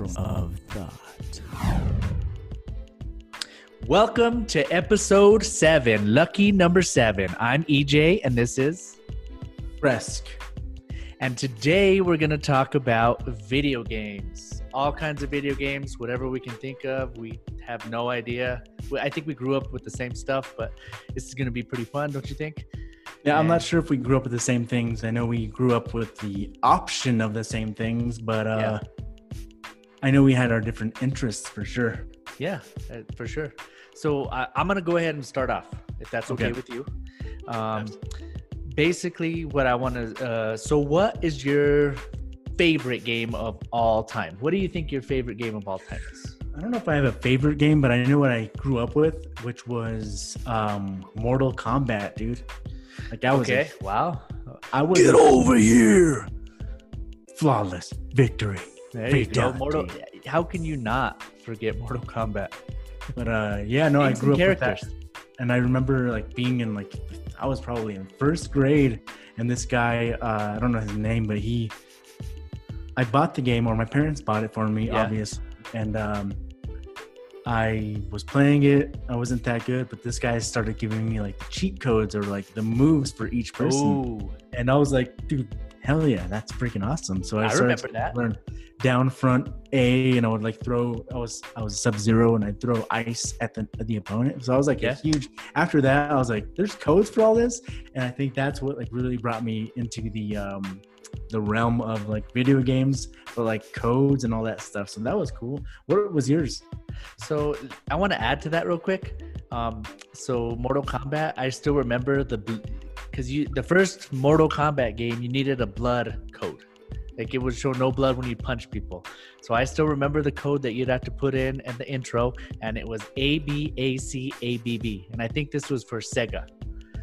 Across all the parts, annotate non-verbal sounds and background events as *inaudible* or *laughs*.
of thought. Welcome to episode seven, lucky number seven. I'm EJ, and this is Resk. And today we're going to talk about video games. All kinds of video games, whatever we can think of. We have no idea. I think we grew up with the same stuff, but this is going to be pretty fun, don't you think? Yeah, I'm not sure if we grew up with the same things. I know we grew up with the option of the same things, but uh, I know we had our different interests for sure. Yeah, uh, for sure. So I, I'm gonna go ahead and start off, if that's okay, Okay. with you. Um, basically, what I want to. Uh, so, what is your favorite game of all time? What do you think your favorite game of all time is? I don't know if I have a favorite game, but I know what I grew up with, which was um, Mortal Kombat, dude. Like that was Okay. a- Wow. I was get over here. Flawless victory. There you go. Mortal. How can you not forget Mortal Kombat? But uh, yeah, no, I grew up with that. characters. and I remember like being in like I was probably in first grade, and this guy uh, I don't know his name, but he I bought the game or my parents bought it for me, Yeah. obvious, and um, I was playing it. I wasn't that good, but this guy started giving me like the cheat codes or like the moves for each person, Ooh. and I was like, dude. Hell yeah, that's freaking awesome! So I, I started remember to that. learn down front A, and I would like throw. I was I was Sub Zero, and I'd throw ice at the at the opponent. So I was like Yeah. a huge. After that, I was like, "There's codes for all this," and I think that's what like really brought me into the um the realm of like video games, but like codes and all that stuff. So that was cool. What was yours? So I want to add to that real quick. Um, so Mortal Kombat, I still remember the because you the first Mortal Kombat game you needed a blood code. Like it would show no blood when you punch people. So I still remember the code that you'd have to put in in the intro, and it was A B A C A B B. And I think this was for Sega.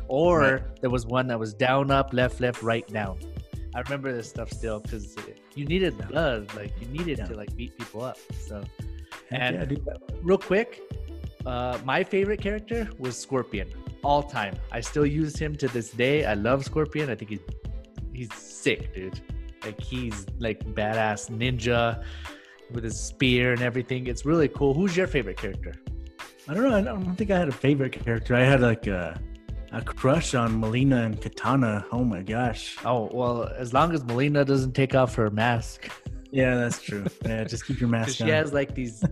Or Right. there was one that was down, up, left, left, right, down. I remember this stuff still because you needed blood, like you needed Yeah. to like beat people up. So And- yeah, dude. real quick, uh, my favorite character was Scorpion, all time. I still use him to this day. I love Scorpion. I think he's he's sick, dude. Like he's like badass ninja with his spear and everything. It's really cool. Who's your favorite character? I don't know. I don't think I had a favorite character. I had like a a crush on Mileena and Katana. Oh my gosh. Oh well, as long as Mileena doesn't take off her mask, Yeah, that's true. Yeah, just keep your *laughs* mask she on. has like these.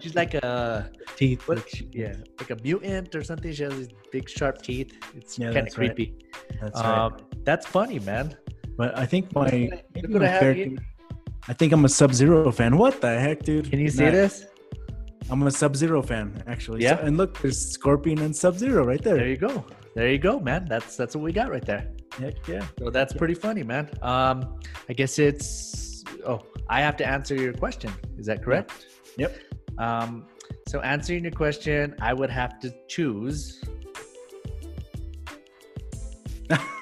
She's like a *laughs* teeth. what? she- Yeah, like a mutant or something. She has these big sharp teeth. It's Yeah, kind of that's right. creepy. That's right. Um, that's funny, man. But I think my, maybe Look what my I have favorite- here. I think I'm a Sub Zero fan. What the heck, dude? Can you see Nah, this? I'm a Sub Zero fan, actually. Yeah? So- and look, there's Scorpion and Sub Zero right there. There you go. There you go, man. That's that's what we got right there. Heck yeah. So that's pretty funny, man. Um, I guess it's. Oh, I have to answer your question. Is that correct? Yep. Um, so answering your question, I would have to choose. *laughs*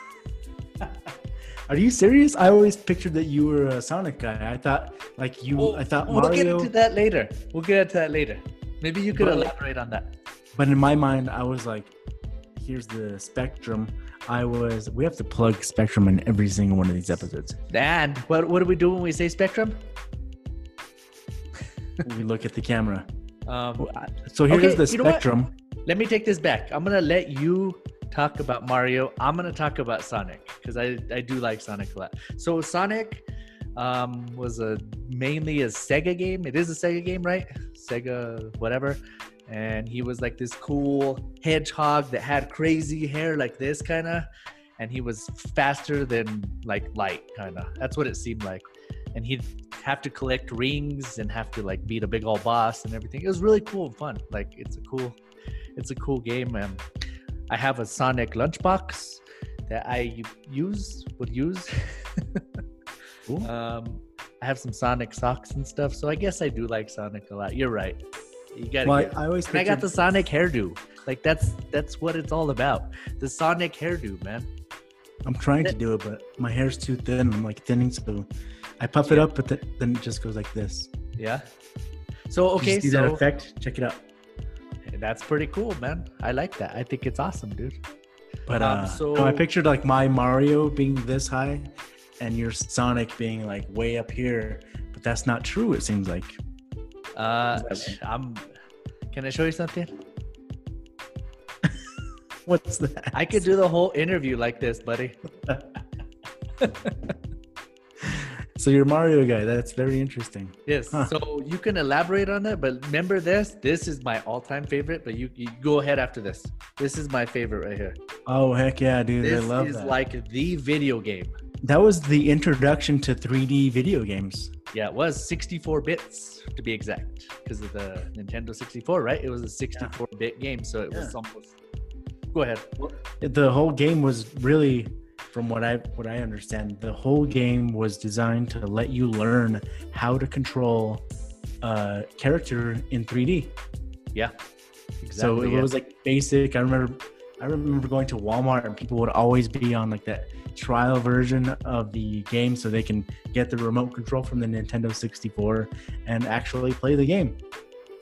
Are you serious? I always pictured that you were a Sonic guy. I thought like you. Well, I thought we'll get into that later. We'll get into that later. Maybe you could But- elaborate on that. But in my mind, I was like, here's the spectrum. I was. We have to plug spectrum in every single one of these episodes. And what what do we do when we say spectrum? we look at the camera. *laughs* Um, So here's Okay, the you know spectrum. let me take this back. I'm gonna let you talk about Mario. I'm gonna talk about Sonic because I I do like Sonic a lot. So Sonic um, was a mainly a Sega game. It is a Sega game, right? Sega whatever. And he was like this cool hedgehog that had crazy hair like this kind of, and he was faster than like light kind of. That's what it seemed like. And he'd have to collect rings and have to like beat a big old boss and everything. It was really cool and fun. Like it's a cool it's a cool game. Um, I have a Sonic lunchbox that I use would use. *laughs* Um, I have some Sonic socks and stuff, so I guess I do like Sonic a lot. You're right. You got. Well, I, always. and I got the Sonic hairdo. Like that's that's what it's all about. The Sonic hairdo, man. I'm trying to do it, but my hair's too thin. I'm like thinning, so I puff it up, but th- then it just goes like this. Yeah. So Did okay, you see that effect? Check it out. That's pretty cool, man. I like that. I think it's awesome, dude. But Um, uh, so- no, I pictured like my Mario being this high, and your Sonic being like way up here. But that's not true. It seems like. Uh, I'm. Can I show you something? *laughs* What's that? I could do the whole interview like this, buddy. *laughs* So you're Mario guy. That's very interesting. Yes. Huh. So you can elaborate on that, but remember this. This is my all-time favorite. But you, you go ahead after this. This is my favorite right here. Oh heck yeah, dude! This I love is that. like the video game. that was the introduction to 3D video games. Yeah, it was 64 bits to be exact, because of the Nintendo 64, right? It was a 64-bit game, so it was almost. Go ahead. The whole game was really, from what I what I understand, the whole game was designed to let you learn how to control a character in 3D. Yeah. Exactly, so it yeah. was like basic. I remember, I remember going to Walmart and people would always be on like that trial version of the game so they can get the remote control from the Nintendo 64 and actually play the game.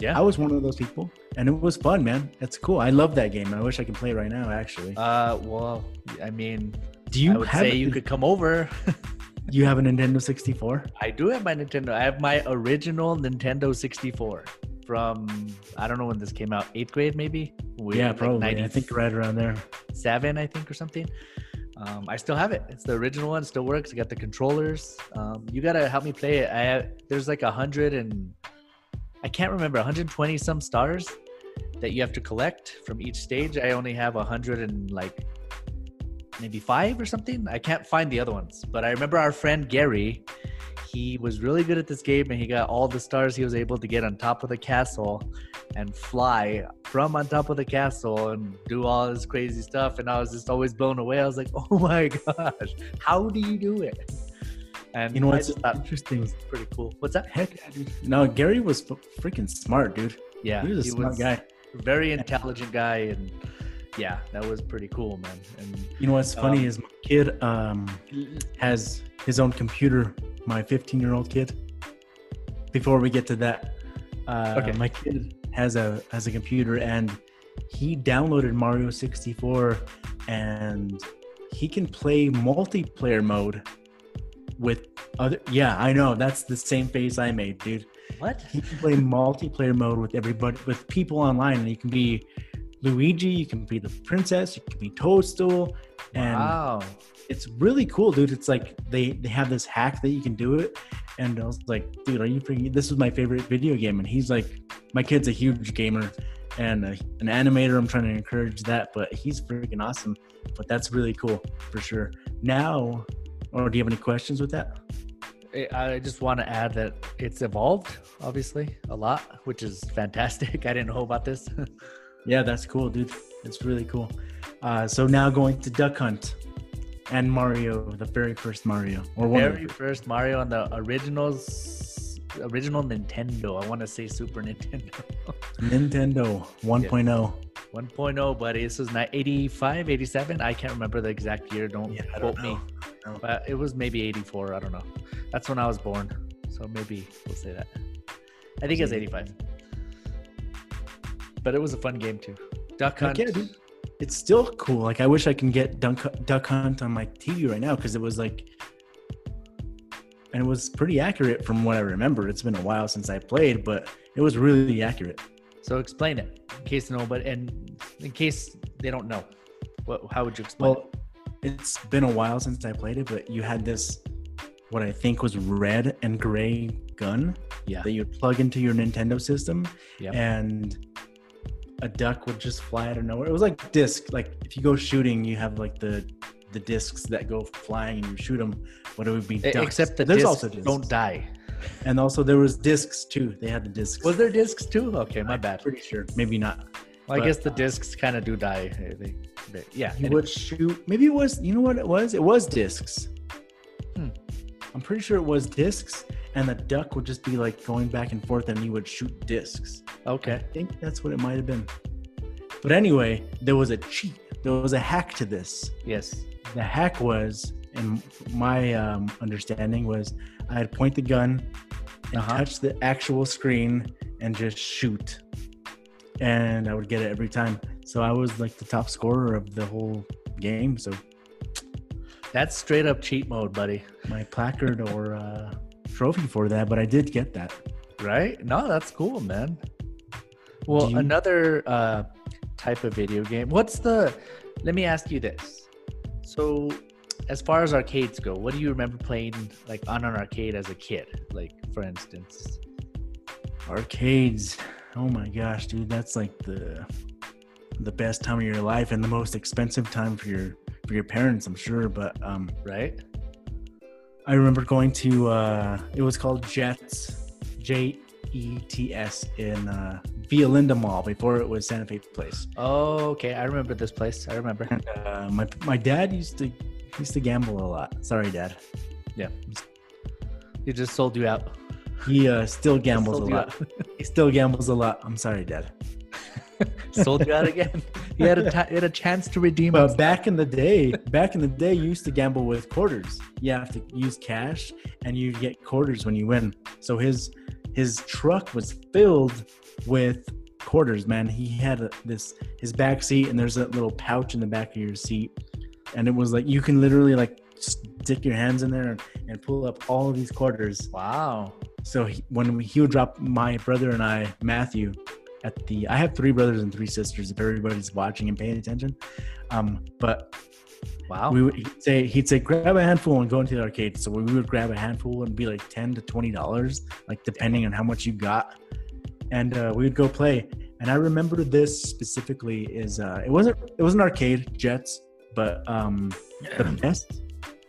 Yeah. I was one of those people, and it was fun, man. It's cool. I love that game. I wish I could play it right now. Actually, Uh, well, I mean, do you I would have say you could come over. *laughs* you have a Nintendo 64? I do have my Nintendo. I have my original Nintendo 64 from I don't know when this came out, eighth grade maybe. We- yeah, like probably. I think right around there. Seven, I think, or something. Um, I still have it. It's the original one. Still works. I got the controllers. Um, you gotta help me play it. I have, there's like a hundred and I can't remember 120 some stars that you have to collect from each stage. I only have a hundred and like maybe five or something. I can't find the other ones, but I remember our friend Gary. He was really good at this game, and he got all the stars he was able to get on top of the castle and fly from on top of the castle and do all this crazy stuff. And I was just always blown away. I was like, *laughs* "Oh my gosh, how do you do it?" And You know what's interesting? was pretty cool. What's that? Heck. No, Gary was f- freaking smart, dude. Yeah, he was a smart guy. very intelligent guy, and yeah, that was pretty cool, man. And You know what's funny Um, is my kid um, has his own computer. My 15 year old kid. Before we get to that, uh, Okay. my kid has a has a computer and he downloaded Mario 64 and he can play multiplayer mode with other. Yeah, I know that's the same face I made, dude. what? He can play multiplayer mode with everybody, with people online, and he can be Luigi, you can be the princess, you can be Toadstool, and wow. it's really cool, dude. It's like they they have this hack that you can do it, and I was like, dude, are you freaking? This is my favorite video game, and he's like, my kid's a huge gamer and a, an animator. I'm trying to encourage that, but he's freaking awesome. But that's really cool for sure. Now, or do you have any questions with that? I- I just want to add that it's evolved, obviously, a lot, which is fantastic. *laughs* I didn't know about this. *laughs* Yeah, that's cool, dude. It's really cool. Uh, so now going to Duck Hunt and Mario, the very first Mario, or one of Very first Mario on the originals, original Nintendo. I want to say Super Nintendo. *laughs* Nintendo 1.0. 1.0, buddy. This was not 85, 87. I can't remember the exact year. Don't Yeah, quote don't me. No. But it was maybe 84. I don't know. That's when I was born. So maybe we'll say that. I think it's 85. But it was a fun game too. Duck Hunt. yeah, dude. It's still cool. Like I wish I can get Duck, Duck Hunt on my TV right now because it was like, and it was pretty accurate from what I remember. It's been a while since I played, but it was really accurate. So explain it in case nobody, and in case they don't know. What? How would you explain? Well, it's been a while since I played it, but you had this, what I think was red and gray gun Yeah. that you plug into your Nintendo system, Yep. and a duck would just fly out of nowhere. It was like disc. Like if you go shooting, you have like the the discs that go flying and you shoot them, but it would be ducks. Except the there's discs also discs. don't die. and also there was discs too. They had the discs. Was there discs too? Okay, my bad. Pretty sure, maybe not. Well, I guess the discs kind of do die. They, they, yeah. You would shoot. Maybe it was. You know what it was? It was discs. I'm pretty sure it was discs, and the duck would just be like going back and forth, and he would shoot discs. Okay. I think that's what it might have been. But anyway, there was a cheat. There was a hack to this. Yes. The hack was, and my um, understanding, was I'd point the gun and Uh-huh. touch the actual screen and just shoot, and I would get it every time. So I was like the top scorer of the whole game. So That's straight up cheat mode, buddy. my placard or uh, trophy for that, but I did get that. Right? No, that's cool, man. Well, you- another uh, type of video game. What's the? Let me ask you this. So, as far as arcades go, what do you remember playing like on an arcade as a kid? Like, for instance. Arcades. Oh my gosh, dude, that's like the the best time of your life and the most expensive time for your for your parents, I'm sure. But um, Right? I remember going to uh, it was called Jets, J E T S in uh, Villa Linda Mall before it was Santa Fe Place. Oh, okay. I remember this place. I remember. And uh, my my dad used to used to gamble a lot. Sorry, Dad. Yeah, he just sold you out. He uh, still gambles a lot. *laughs* He still gambles a lot. I'm sorry, Dad. Sold you out again. *laughs* He had a ti- he had a chance to redeem But it. back in the day, back in the day, you used to gamble with quarters. You have to use cash, and you get quarters when you win. So his his truck was filled with quarters. Man, he had a, this his back seat, and there's a little pouch in the back of your seat, and it was like you can literally like stick your hands in there and, and pull up all of these quarters. Wow. So he, when he would drop my brother and I, Matthew, at the I have three brothers and three sisters. If everybody's watching and paying attention, um, but Wow. we would he'd say he'd say grab a handful and go into the arcade. So we would grab a handful and be like ten to twenty dollars, like depending on how much you got, and uh, we would go play. And I remember this specifically is uh, it wasn't it wasn't arcade Jets, but um, the best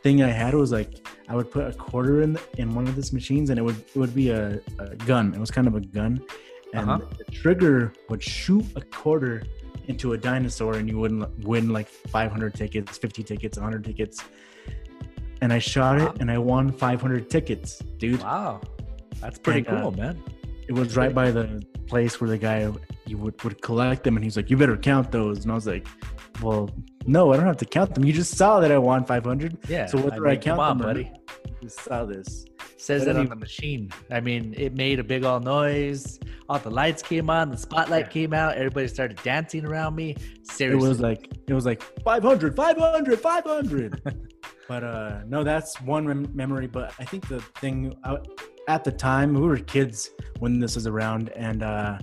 thing I had was like I would put a quarter in in one of these machines and it would it would be a, a gun. It was kind of a gun, and Uh-huh. the trigger would shoot a quarter into a dinosaur, and you wouldn't win like 500 tickets, 50 tickets, 100 tickets. And I shot Wow. it, and I won 500 tickets, dude. Wow. That's pretty And, uh, cool, man. It was right by the place where the guy you would, would collect them, and he's like, "You better count those." And I was like, "Well, no, I don't have to count them. You just saw that I won 500. Yeah. So whether I, mean, count on, them, buddy. Just saw this." Says that on the machine. I mean, it made a big all noise. All the lights came on. The spotlight Yeah. came out. Everybody started dancing around me. Seriously. It was like it was like 500, 500, 500. *laughs* but uh no, that's one mem- memory. But I think the thing I, at the time we were kids when this was around, and uh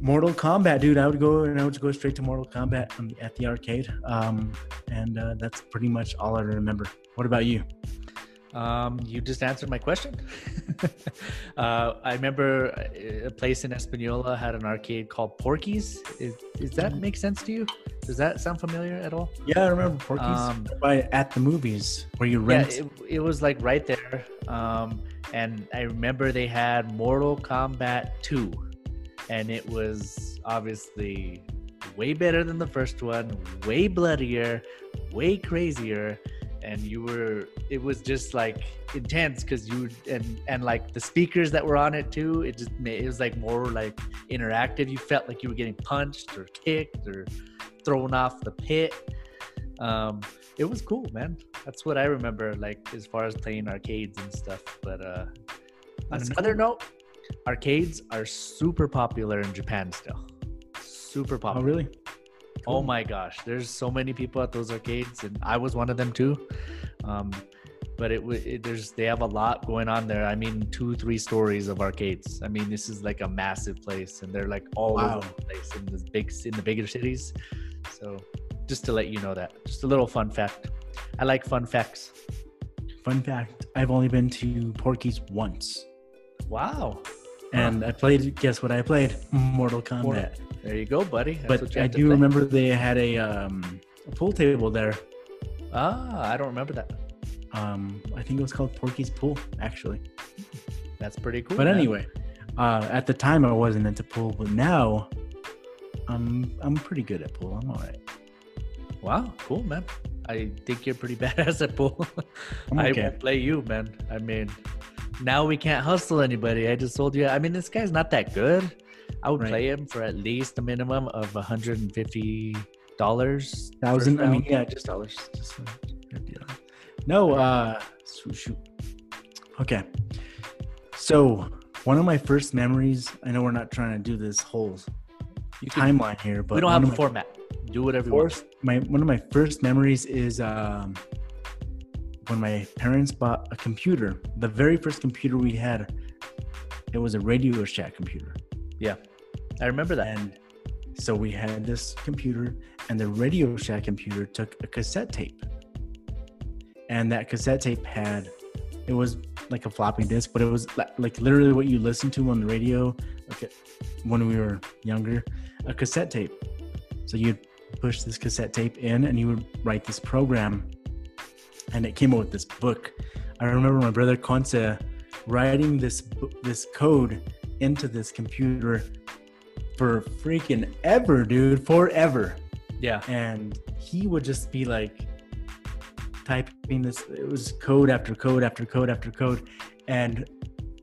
Mortal Kombat, dude. I would go and I would go straight to Mortal Kombat the- at the arcade. Um, and uh, that's pretty much all I remember. What about you? Um, you just answered my question. *laughs* uh, I remember a a place in Espanola had an arcade called Porky's. Is, does that make sense to you? Does that sound familiar at all? Yeah, I remember Porky's Um, by at the movies where you rent. Yeah, it, it was like right there. Um, and I remember they had Mortal Kombat 2, and it was obviously way better than the first one, way bloodier, way crazier. And you were, it was just like intense because you and and like the speakers that were on it too. It just made it was like more like interactive. You felt like you were getting punched or kicked or thrown off the pit. Um, it was cool, man. That's what I remember, like as far as playing arcades and stuff. But uh, on That's another note, arcades are super popular in Japan still. Super popular oh, popular. really? Oh my gosh, there's so many people at those arcades, and I was one of them too. Um, but it, it there's they have a lot going on there. I mean, two three stories of arcades. I mean, this is like a massive place, and they're like all Wow. over the place in the big in the bigger cities. So, just to let you know that, just a little fun fact. I like fun facts. Fun fact: I've only been to Porky's once. Wow, and I played. Guess what? I played Mortal Kombat. Mortal- there you go, buddy. That's but I do play. remember they had a um, a pool table there. Ah, I don't remember that. Um, I think it was called Porky's Pool, actually. That's pretty cool. But man. anyway, uh, at the time I wasn't into pool, but now I'm I'm pretty good at pool. I'm all right. Wow, cool, man. I think you're pretty *laughs* badass at pool. I'm I won't play you, man. I mean, now we can't hustle anybody. I just told you. I mean, this guy's not that good. I would Right. play him for at least a minimum of 150 dollars. Thousand. I mean, yeah, just dollars. Just. No. Uh, shoot. Okay. So one of my first memories. I know we're not trying to do this whole You timeline here, but we don't have a format. Do whatever you want. first my one of my first memories is um when my parents bought a computer the very first computer we had it was a Radio Shack computer. Yeah, I remember that. And so we had this computer, and the Radio Shack computer took a cassette tape. And that cassette tape had, it was like a floppy disk, but it was like literally what you listen to on the radio like when we were younger, a cassette tape. So you'd push this cassette tape in, and you would write this program, and it came out with this book. I remember my brother Conce writing this this code into this computer for freaking ever, dude, forever. Yeah. And he would just be like typing this. It was code after code after code after code, and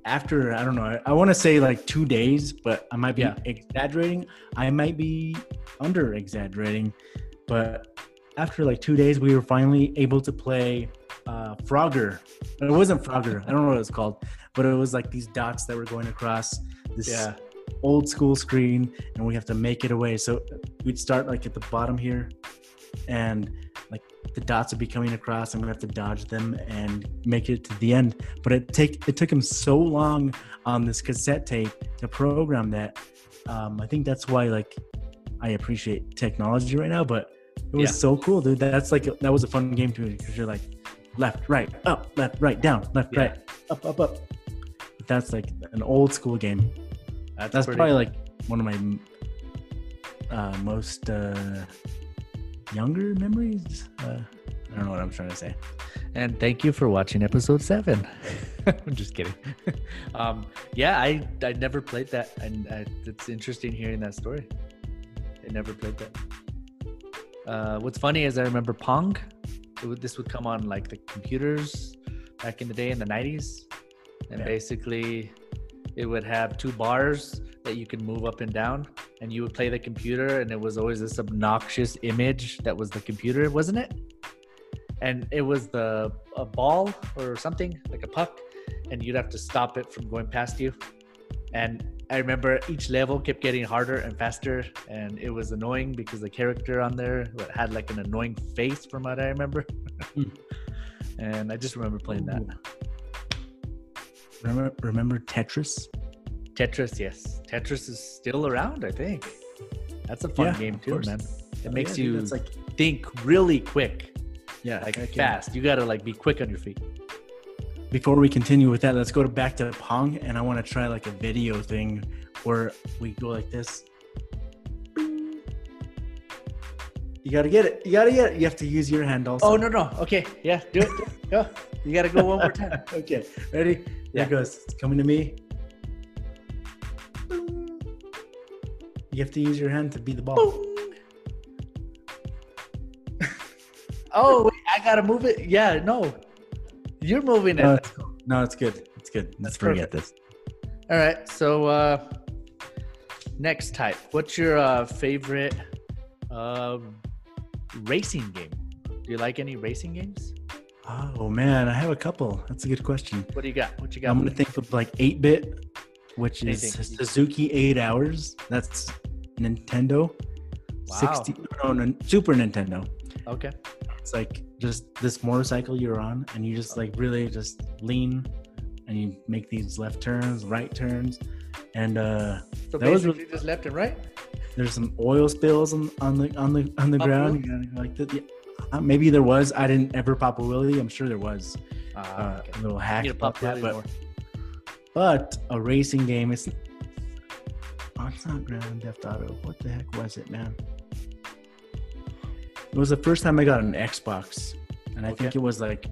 after I don't know, I, I want to say like two days, but I might be Yeah. exaggerating. I might be under exaggerating, but after like two days, we were finally able to play uh, Frogger. It wasn't Frogger. I don't know what it was called, but it was like these dots that were going across this Yeah. old school screen, and we have to make it away. So we'd start like at the bottom here, and like the dots would be coming across, and we have to dodge them and make it to the end. But it take it took him so long on this cassette tape to program that. Um, I think that's why like I appreciate technology right now, but it was Yeah. so cool, dude. That's like that was a fun game to me because you're like left, right, up, left, right, down, left, Yeah. right, up, up, up. That's like an old school game. That's pretty- probably like one of my uh, most uh, younger memories. Uh, I don't know what I'm trying to say. And thank you for watching episode seven. *laughs* I'm just kidding. *laughs* um, yeah, I I never played that, and I, it's interesting hearing that story. I never played that. Uh, what's funny is I remember Pong. It would, this would come on like the computers back in the day in the 90s, and Yeah. basically it would have two bars that you can move up and down, and you would play the computer, and it was always this obnoxious image that was the computer, wasn't it? and it was the a ball or something like a puck and you'd have to stop it from going past you and i remember each level kept getting harder and faster and it was annoying because the character on there had like an annoying face from what i remember. Hmm. *laughs* and i just remember playing that. Remember, remember Tetris? tetris yes. Tetris is still around i think. That's a fun Yeah, game too man. It Oh, makes yeah, you That's like think really quick. Yeah, like fast. You gotta like be quick on your feet Before we continue with that, let's go to back to Pong, and I want to try like a video thing where we go like this. You gotta get it. You gotta get it. You have to use your hand also. oh no no okay yeah do it, go you gotta go one more time *laughs* okay, ready? Yeah. it goes. It's coming to me. You have to use your hand to beat the ball. Oh, wait, I gotta move it. Yeah, no, you're moving it. No, it's, cool. no, it's good. It's good. Let's That's forget this. All right. So uh, next type. What's your uh, favorite uh, racing game? Do you like any racing games? Oh man, I have a couple. That's a good question. What do you got? What you got? I'm gonna think of like 8-bit, which is Anything. Suzuki 8 Hours. That's Nintendo. Wow. 60 no, no, Super Nintendo. Okay. It's like just this motorcycle you're on, and you just like really just lean, and you make these left turns, right turns, and uh, So That was basically just left and right. there's some oil spills on, on the on the on the Pop ground. You gotta go like that. Yeah. Uh, maybe there was. I didn't ever pop a wheelie. I'm sure there was Uh, uh, okay. a little hack about pop that, but but a racing game. It's oh, it's not Grand Theft Auto. What the heck was it, man? It was the first time I got an Xbox, and I think it was like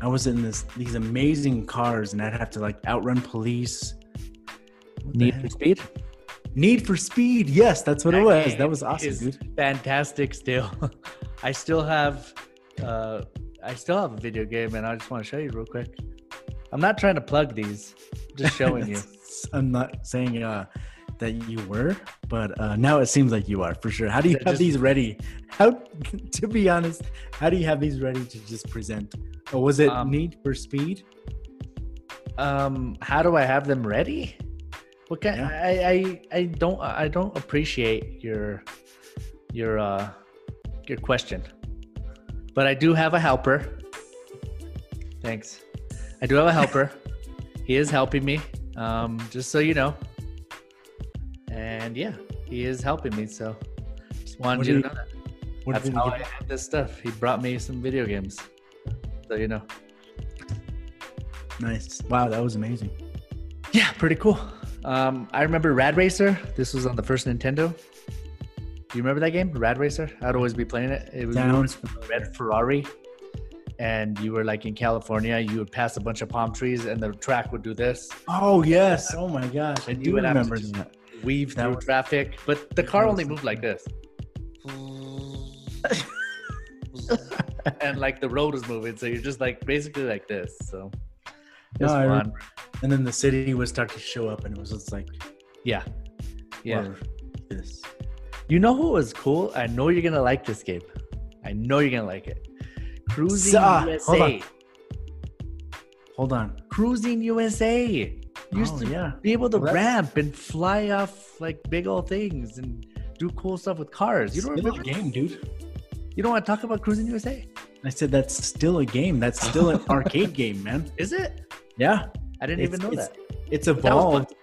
I was in this these amazing cars, and I'd have to like outrun police. What Need for Speed. Need for Speed. Yes, that's what it was. That was awesome, dude. Fantastic. Still, *laughs* I still have, uh, I still have a video game, and I just want to show you real quick. I'm not trying to plug these. I'm just showing *laughs* you. I'm not saying uh, that you were, but uh, now it seems like you are for sure. How do you have these ready? How, *laughs* to be honest, how do you have these ready to just present? Or was it Um, Need for Speed? Um, how do I have them ready? What kind? Yeah. I, I I don't I don't appreciate your your uh your question, but I do have a helper. Thanks. I do have a helper. he is helping me. Um, just so you know. And yeah, he is helping me. So just wanted What you to know that. That's how I have this stuff. He brought me some video games. So you know. Nice. Wow, that was amazing. Yeah, pretty cool. Um, I remember Rad Racer. This was on the first Nintendo. Do you remember that game, Rad Racer? I'd always be playing it. It was Sounds red Ferrari, and you were like in California. You would pass a bunch of palm trees, and the track would do this, Oh yes. Oh my gosh, I do would have to remember that. Weave That through was- traffic. But the car only moved like this, *laughs* and like the road was moving, so you're just like basically like this. So No, fun. And then the city would start to show up, and it was just like, Yeah, yeah. this. You know who was cool? I know you're gonna like this game. I know you're gonna like it. Cruising Sa- USA. hold on. Hold on. Cruis'n USA. You used Oh, to yeah. be able to Well, ramp and fly off like big old things and do cool stuff with cars. You don't Still a game, dude. You don't want to talk about Cruis'n USA? I said that's still a game. That's still an *laughs* arcade game, man. Is it? Yeah. I didn't even know it's, that. It's That evolved.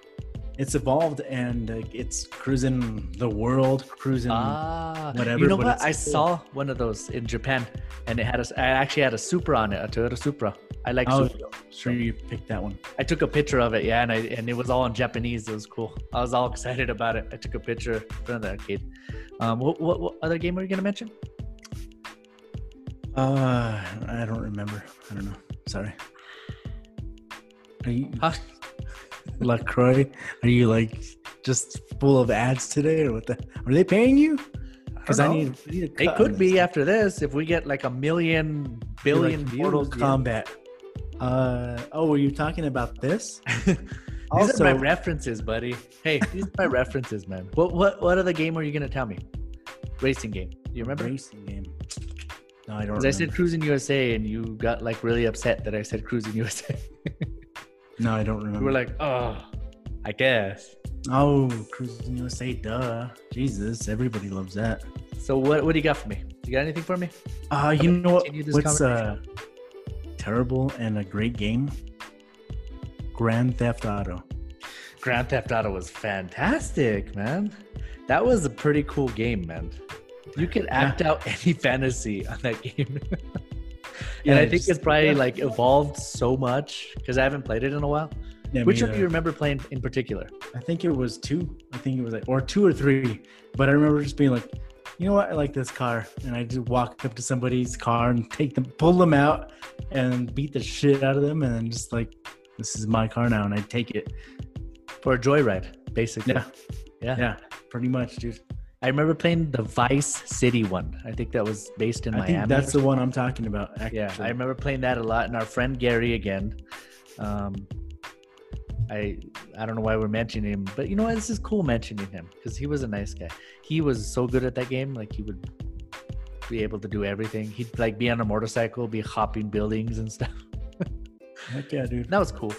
It's evolved, and uh, it's cruising the world, cruising. Ah, whatever, You know what? I cool. saw one of those in Japan, and it had a. I actually had a Supra on it, a Toyota Supra. I like oh, Supra. sure you picked that one. I took a picture of it, yeah, and I and it was all in Japanese. It was cool. I was all *laughs* excited about it. I took a picture in front of the arcade. Um, what, what, what other game were you gonna mention? Uh, I don't remember. I don't know. Sorry. Are you Huh? LaCroix? Are you like just full of ads today, or what? The are they paying you? Because I, need. I need a It could be after this if we get like a million You're like Mortal views. yeah. Uh oh, were you talking about this? *laughs* These Also- are my references, buddy. Hey, these are my *laughs* references, man. What what what other game are you gonna tell me? Racing game. Do you remember? Racing game. No, I don't. Because I said. Cruis'n USA, and you got like really upset that I said Cruis'n USA. *laughs* No, I don't remember. We were like, oh, I guess. oh, Cruis'n USA, duh. Jesus, everybody loves that. So what what do you got for me? You got anything for me? Uh, you know what? What's uh, terrible and a great game? Grand Theft Auto. Grand Theft Auto was fantastic, man. That was a pretty cool game, man. You could act out *laughs* any fantasy on that game. *laughs* and I think just- it's probably yeah. like evolved so much because I haven't played it in a while. Yeah, Which one do you remember playing in particular? I think it was two. I think it was like, or two or three. But I remember just being like, you know what? I like this car, and I just walk up to somebody's car and *laughs* take them, pull them out, and beat the shit out of them, and then just like, this is my car now, and I take it. For a joyride, basically. Yeah, Yeah. yeah, pretty much, dude. I remember playing the Vice City one. I think that was based in I Miami. think that's the one I'm talking about. Actually. Yeah, I remember playing that a lot. And our friend Gary again. Um, I I don't know why we're mentioning him, but you know what? This is cool mentioning him because he was a nice guy. He was so good at that game. Like he would be able to do everything. He'd like be on a motorcycle, be hopping buildings and stuff. Heck yeah, dude. That was cool.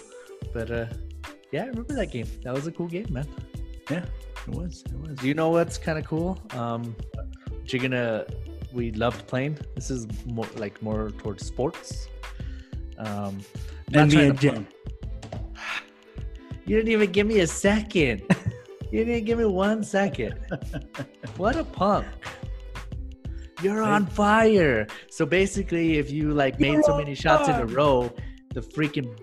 But uh, yeah, I remember that game. That was a cool game, man. Yeah, it was. It was. You know what's kind of cool? Um, you're gonna. We loved playing. This is more like more towards sports. Um, trying NBA to- Jam. You didn't even give me a second. you didn't give me one second. *laughs* what a punk. You're on fire. So basically, if you like made You're so many shots in a row, the freaking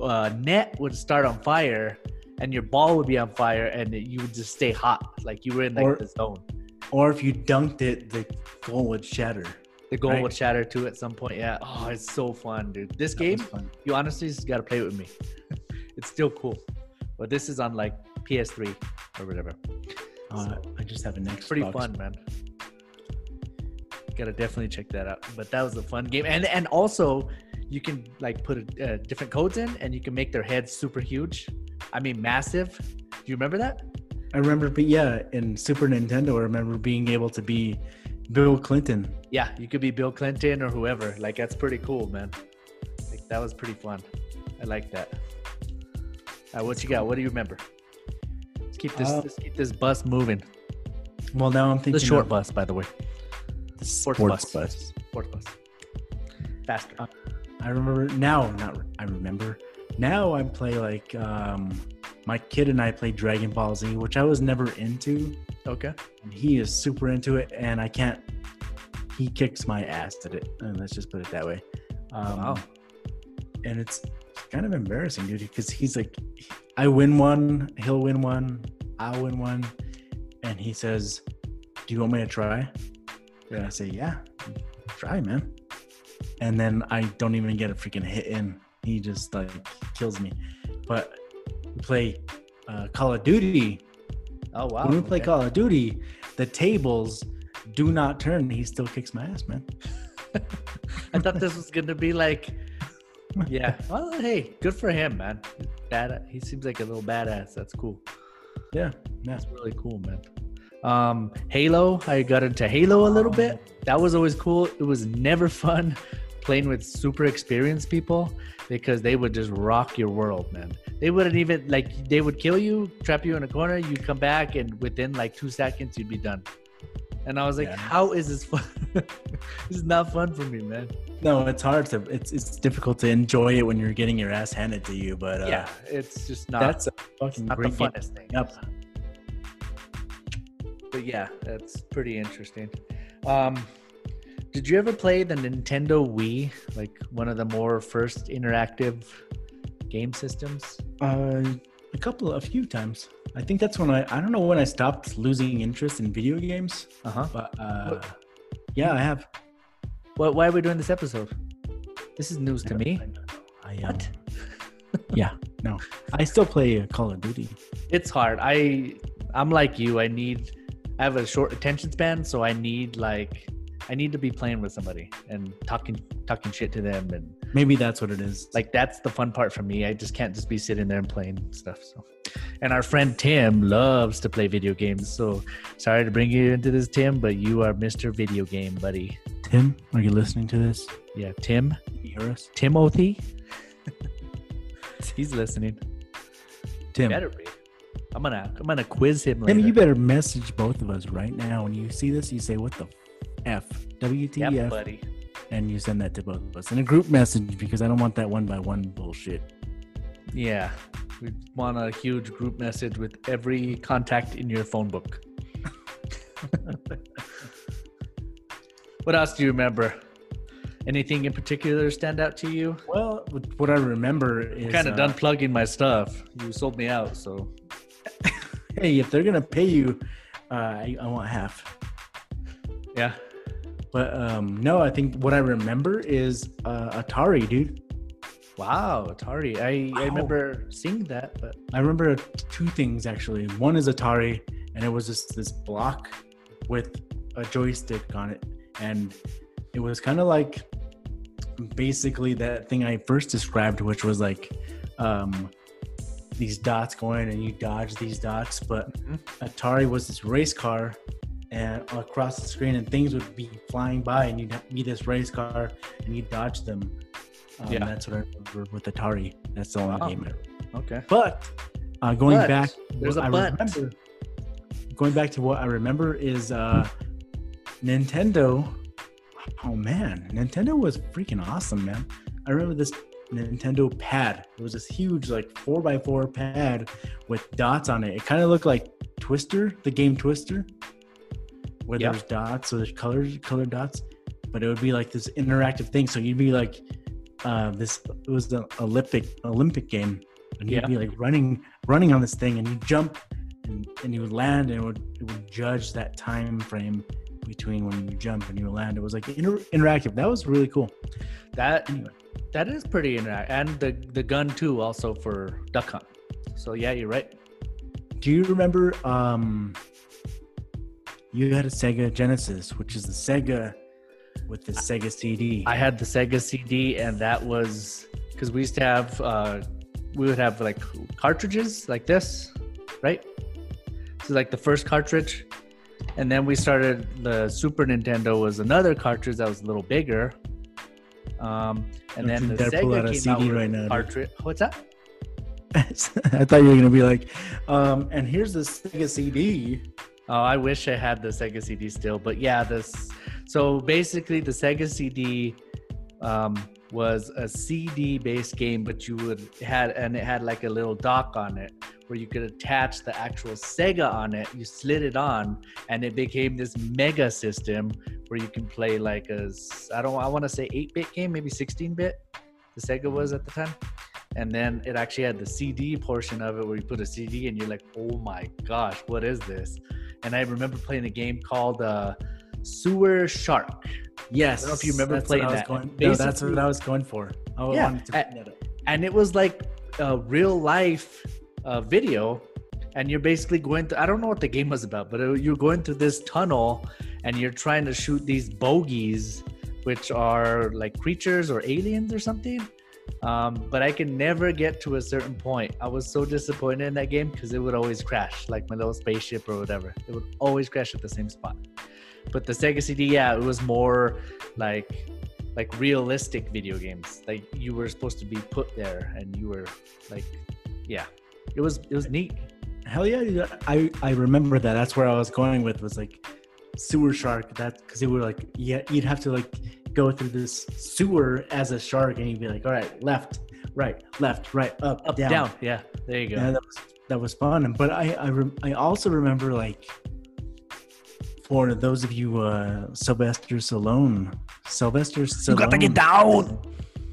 uh, net would start on fire, and your ball would be on fire, and you would just stay hot, like you were in like Or- the zone. Or if you dunked it, the goal would shatter. The goal right. would shatter too at some point. Yeah. Oh, it's so fun, dude. This That game, you honestly just gotta play with me. *laughs* it's still cool, but this is on like PS3 or whatever. Uh, I just have an Xbox. Pretty fun, man. Gotta definitely check that out. But that was a fun game, and and also you can like put uh, different codes in, and you can make their heads super huge. I mean, massive. Do you remember that? I remember, but yeah, in Super Nintendo, I remember being able to be Bill Clinton. Yeah, you could be Bill Clinton or whoever. Like that's pretty cool, man. Like that was pretty fun. I like that. Uh, what you got? What do you remember? Let's keep this. Uh, let's keep this bus moving. Well, now I'm thinking The short bus, by the way. the Sports, sports bus. bus. Sports bus. Faster. Uh, I remember now. Not I remember. now I play like um, my kid and I play Dragon Ball Z, which I was never into. Okay. And he is super into it, and I can't. He kicks my ass at it, and let's just put it that way. Um, Wow. And it's kind of embarrassing, dude, because he's like, I win one, he'll win one, I'll win one, and he says, "Do you want me to try?" And I say, "Yeah, try, man." And then I don't even get a freaking hit in. He just like kills me. But we play uh, Call of Duty Oh wow. when we play okay. Call of Duty, the tables do not turn. He still kicks my ass, man. *laughs* I thought this was gonna be like, yeah. *laughs* Well, hey, good for him, man. Bad. He seems like a little badass. That's cool. Yeah, yeah. That's really cool, man. Um, Halo. I got into Halo a little bit. That was always cool. It was never fun playing with super experienced people because they would just rock your world, man. They wouldn't even like. They would kill you, trap you in a corner. You come back, and within like two seconds, you'd be done. And I was like, Yeah. "How is this fun? *laughs* this is not fun for me, man." No, it's hard to. It's it's difficult to enjoy it when you're getting your ass handed to you. But uh, yeah, it's just not. that's a fucking not the funnest thing. Yep. But yeah, that's pretty interesting. Um, did you ever play the Nintendo Wii, like one of the more first interactive game systems? Uh, a couple, a few times. I think that's when I. I don't know when I stopped losing interest in video games, Uh huh. but uh, What- yeah, I have. What? Why are we doing this episode? This is news to me. I, um, What? *laughs* yeah, no, I still play uh, Call of Duty. It's hard. I I'm like you. I need. I have a short attention span, so I need like I need to be playing with somebody and talking talking shit to them and Maybe that's what it is. like that's the fun part for me. I just can't just be sitting there and playing stuff. So, and our friend Tim loves to play video games. So, sorry to bring you into this, Tim, but you are Mr. Video Game Buddy. Tim, are you listening to this? Yeah, Tim, Can you hear us? Timothy. *laughs* He's listening. Tim, Better be. I'm gonna I'm gonna quiz him Tim, later. you better message both of us right now. When you see this, you say, "What the f? WTF?" Yep, buddy. and you send that to both of us in a group message because I don't want that one by one bullshit. Yeah, we want a huge group message with every contact in your phone book. *laughs* what else do you remember? Anything in particular stand out to you? Well, what I remember is kind of uh, done plugging my stuff. You sold me out, so *laughs* Hey, if they're gonna pay you, uh, I, I want half. yeah. But um, no, I think what I remember is uh, Atari, dude. Wow, Atari. I, I remember seeing that, but I remember two things actually. One is Atari, and it was just this block with a joystick on it, and it was kind of like basically that thing I first described, which was like um, these dots going, and you dodge these dots. But Mhm. Atari was this race car, and across the screen, and things would be flying by, and you'd be this race car, and you'd dodge them. Um, Yeah. that's what I remember with Atari. That's the only Wow. game I remember. okay. but uh, going But, back, there's a I but. remember, going back to what I remember is uh, Nintendo. Oh man, Nintendo was freaking awesome, man. I remember this Nintendo pad. It was this huge, like four by four pad with dots on it. It kind of looked like Twister, the game Twister, where Yeah. there's dots, so there's colors, colored dots. But it would be like this interactive thing. So you'd be like, uh, this. It was the Olympic Olympic game, and you'd Yeah. be like running, running on this thing, and you jump, and, and you would land, and it would it would judge that time frame between when you jump and you land. It was like inter- interactive. That was really cool. That Anyway. that is pretty interactive, and the the gun too, also for Duck Hunt. So yeah, you're right. Do you remember? Um, you had a Sega Genesis, which is the Sega with the Sega CD. I had the Sega CD, and that was because we used to have uh, we would have like cartridges like this, right? So like the first cartridge, and then we started the Super Nintendo was another cartridge that was a little bigger. Um, and then the out Sega a came out CD with right now, dude. cartridge. What's that? *laughs* I thought you were gonna be like, um, and here's the Sega CD. Oh, I wish I had the Sega CD still, but yeah, this. So basically, the Sega CD um, was a CD based game, but you would had and it had like a little dock on it where you could attach the actual Sega on it. You slid it on, and it became this mega system where you can play like a I don't I want to say eight bit game, maybe sixteen bit. The Sega was at the time. And then it actually had the CD portion of it where you put a CD and you're like, oh my gosh, what is this? And I remember playing a game called uh, Sewer Shark. Yes. I don't know if you remember playing what I was that. Going, no, that's what I was going for. I Yeah, wanted to I- bring and it was like a real life uh, video and you're basically going to i don't know what the game was about but it, you're going through this tunnel and you're trying to shoot these bogies, which are like creatures or aliens or something um, but i can never get to a certain point i was so disappointed in that game because it would always crash like my little spaceship or whatever it would always crash at the same spot but the sega cd yeah it was more like like realistic video games like you were supposed to be put there and you were like yeah it was it was neat Hell yeah. I I remember that. That's where I was going with was like sewer shark. That because it would like yeah, you'd have to like go through this sewer as a shark, and you'd be like, all right, left, right, left, right, up, up down. down, yeah there you go Yeah, that was that was fun. But I I, rem- I also remember like for those of you uh Sylvester Stallone, Sylvester Stallone. You gotta get down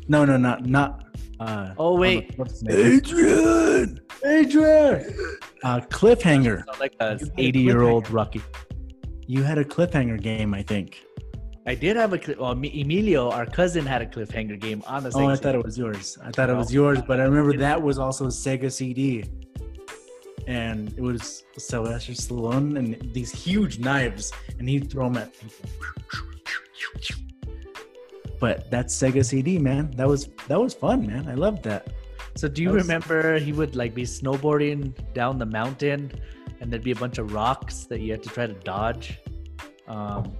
No, no, not not. Uh, oh wait what's his name? Adrian, Adrian. Uh, cliffhanger. Like a You had a 80 year old cliffhanger. rocky You had a cliffhanger game, I think. I did have a well, emilio our cousin had a cliffhanger game on the Oh, I Sega thought it was yours. I thought it was yours, but I remember that was also Sega CD, and it was Sylvester Stallone and these huge knives, and he'd throw them at people. But that's Sega CD, man. That was that was fun, man. I loved that. So do you was- remember he would like be snowboarding down the mountain and there'd be a bunch of rocks that you had to try to dodge? Um,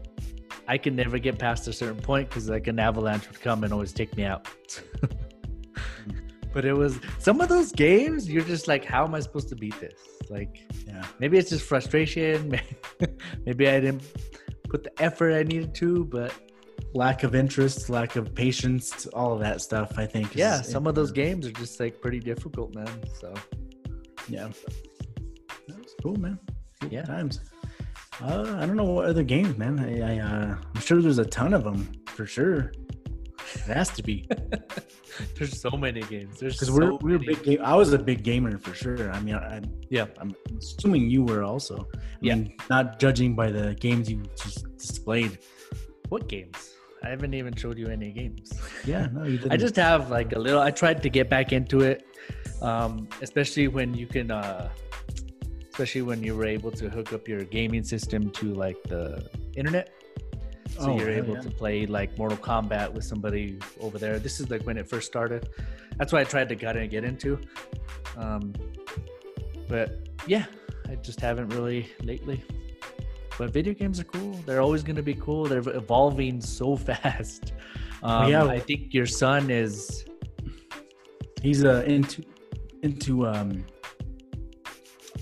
I could never get past a certain point because like an avalanche would come and always take me out. *laughs* but it was some of those games you're just like, how am I supposed to beat this? Like Yeah. maybe it's just frustration. *laughs* Maybe I didn't put the effort I needed to, but Lack of interest, lack of patience, all of that stuff. I think. yeah, some of those games are just like pretty difficult, man. So Yeah. That was cool, man. Good Yeah. Times. Uh, I don't know what other games, man. I, I uh, I'm sure there's a ton of them for sure. It has to be *laughs* there's so many games. There's because so we're we're big game. I was a big gamer for sure. I mean, I, Yeah. I'm assuming you were also. I Yeah. mean, not judging by the games you just displayed. What games? I haven't even showed you any games. Yeah, no, you *laughs* didn't. I just have like a little. I tried to get back into it, um, especially when you can, uh, especially when you were able to hook up your gaming system to like the internet. So Oh, you're able yeah. to play like Mortal Kombat with somebody over there. This is like when it first started. That's why I tried to get in, get into. Um, but yeah, I just haven't really lately. But video games are cool. They're always going to be cool. They're evolving so *laughs* fast. Um, yeah. I think your son is. He's uh, into into um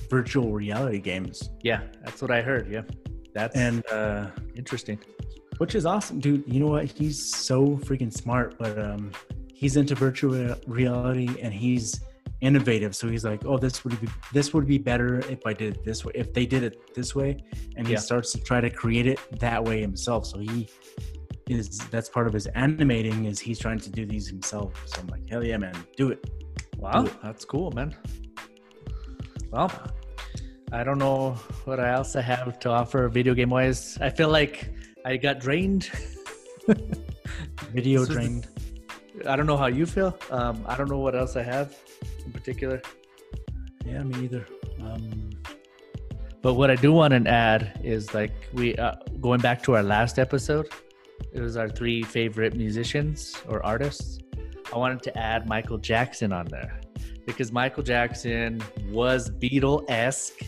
virtual reality games, Yeah, that's what I heard. Yeah, that's and uh, interesting. which is awesome, dude. You know what? He's so freaking smart, but um, he's into virtual reality and he's innovative. So he's like, oh, this would be this would be better if I did it this way. If they did it this way, and he Yeah. starts to try to create it that way himself. So he is that's part of his animating is he's trying to do these himself. So I'm like, hell yeah, man, do it. Wow, Do it. that's cool, man. Well, I don't know what else I have to offer video game wise. I feel like I got drained. *laughs* Video So- drained. I don't know how you feel. Um, I don't know what else I have in particular. Yeah, me either. Um, But what I do want to add is like we uh, going back to our last episode. It was our three favorite musicians or artists. I wanted to add Michael Jackson on there because Michael Jackson was Beatle esque.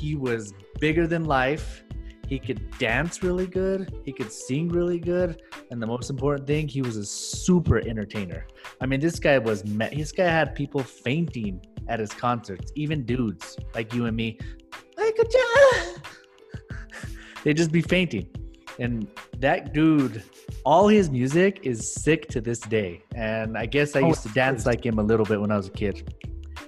He was bigger than life. He could dance really good. He could sing really good. And the most important thing, he was a super entertainer. I mean, this guy was, ma- this guy had people fainting at his concerts, even dudes like you and me. Michael *laughs* Jackson. They'd just be fainting. And that dude all his music is sick to this day. And I guess I Oh, used to dance like him a little bit when I was a kid.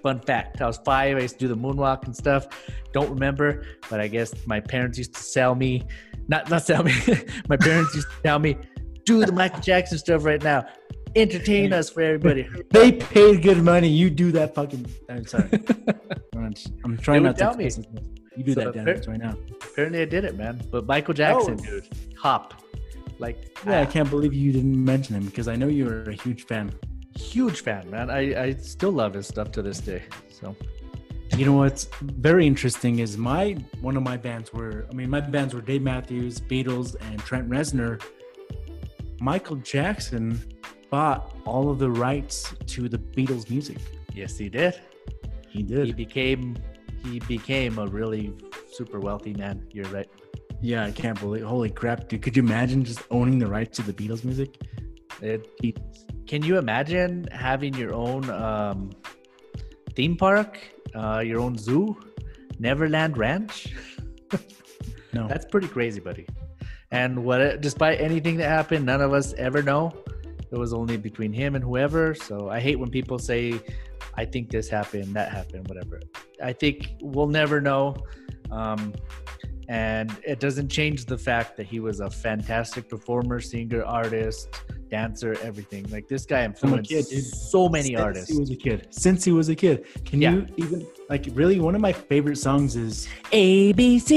Fun fact I was five, I used to do the moonwalk and stuff. Don't remember, but I guess my parents used to sell me, not, not sell me, *laughs* my parents used to tell me, do the Michael Jackson stuff right now. Entertain us for everybody. They paid good money. You do that fucking. I'm sorry. *laughs* I'm trying not to. tell me. cuss as much. You do So that dance right now. Apparently I did it, man. But Michael Jackson, Oh. dude, top. Like, Yeah, I ah, can't believe you didn't mention him because I know you were a huge fan. Huge fan, man. I, I still love his stuff to this day. So, You know what's very interesting is my one of my bands were I mean my bands were Dave Matthews, Beatles, and Trent Reznor. Michael Jackson bought all of the rights to the Beatles music. yes, he did. He did. He became he became a really super wealthy man. You're right. Yeah, I can't believe. Holy crap, dude! Could you imagine just owning the rights to the Beatles music? It, can you imagine having your own um, theme park, uh, your own zoo, Neverland Ranch? No. *laughs* That's pretty crazy, buddy. And what, despite anything that happened, none of us ever know. It was only between him and whoever. So I hate when people say, "I think this happened, that happened, whatever." I think we'll never know. Um, and it doesn't change the fact that he was a fantastic performer, singer, artist, dancer, everything. Like this guy From a influenced kid, so many Since artists. He was a kid. Since he was a kid. Can Yeah. you even like really? One of my favorite songs is. A B C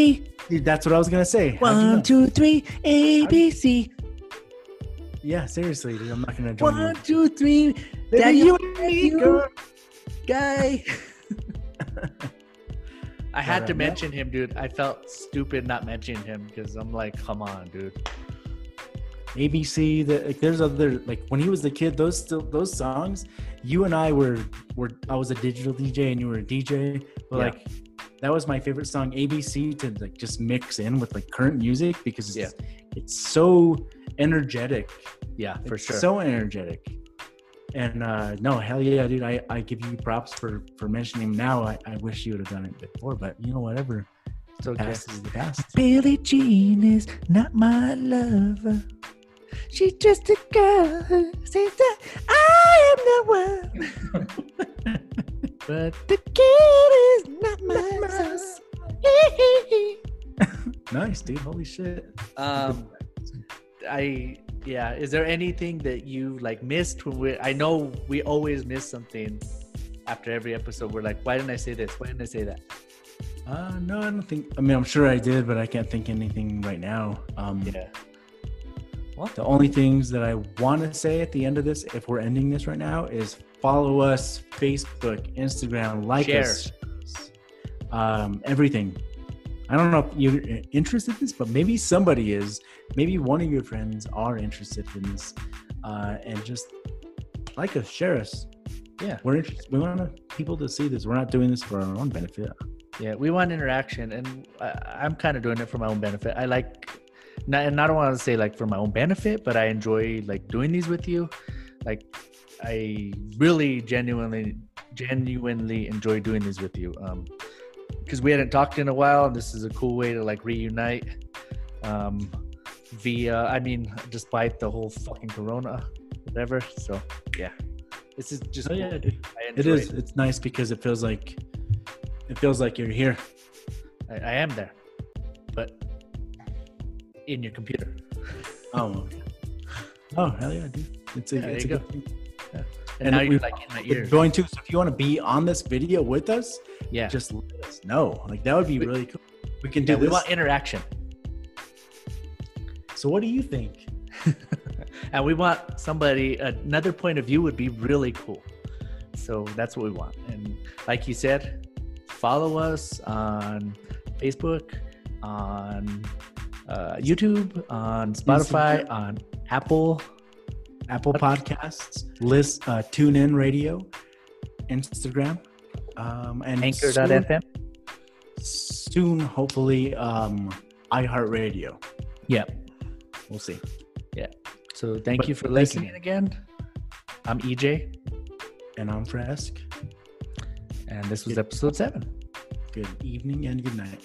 Dude, that's what I was gonna say. How'd you know? one two three A B C Yeah, seriously, dude. I'm not gonna join one you. two three. Baby, Daniel, you and me, you girl. guy. *laughs* I had to mention him, dude. I felt stupid not mentioning him because I'm like, come on, dude. ABC. The, like, there's other like when he was the kid. Those still those songs. You and I were were. I was a digital DJ and you were a DJ. But Yeah. like that was my favorite song, ABC, to like just mix in with like current music because it's, Yeah. it's so energetic. Yeah, for It's sure. So energetic. And uh no, hell yeah, dude. I, I give you props for for mentioning him now. I, I wish you would have done it before, but you know, whatever. it's okay. Past is the past. Billie Jean is not my lover. She's just a girl who says that I am the one. *laughs* but the kid is not my son. *laughs* Nice, dude. Holy shit. um, I yeah. Is there anything that you like missed when we? I know we always miss something after every episode. We're like, why didn't I say this? Why didn't I say that? Uh no, I don't think I mean I'm sure I did, but I can't think anything right now. Um Yeah. The only things that I want to say at the end of this, if we're ending this right now, is follow us, Facebook, Instagram, like Share. us, um, everything. I don't know if you're interested in this, but maybe somebody is. Maybe one of your friends are interested in this, uh, and just like us, share us. Yeah. We're interested. We want people to see this. We're not doing this for our own benefit. Yeah, we want interaction, and I, I'm kind of doing it for my own benefit. I like, not, and I don't want to say like for my own benefit, but I enjoy like doing these with you. Like, I really genuinely, genuinely enjoy doing these with you. Um, because we hadn't talked in a while, and this is a cool way to like reunite. Um, via, I mean, despite the whole fucking Corona, whatever. So yeah, this is just. Oh yeah, cool. dude. It is. It's nice because it feels like it feels like you're here. I, I am there, but in your computer. Oh, okay. oh hell yeah, dude! It's a, Yeah, it's a good thing. And, And now you're like in my We're going to. So if you want to be on this video with us, Yeah. just let us know. Like that would be We- really cool. We can do yeah, we this. want interaction. so what do you think? *laughs* and we want somebody another point of view would be really cool so that's what we want and like you said follow us on facebook on uh, youtube on spotify Instagram. on apple Apple Podcasts, list, uh, Tune In Radio, Instagram, um, and soon, anchor.fm soon, hopefully, um, iHeartRadio. yeah We'll see. Yeah. So thank But you for listening you. again i'm ej And I'm Fresk. and this was episode seven Good evening and good night.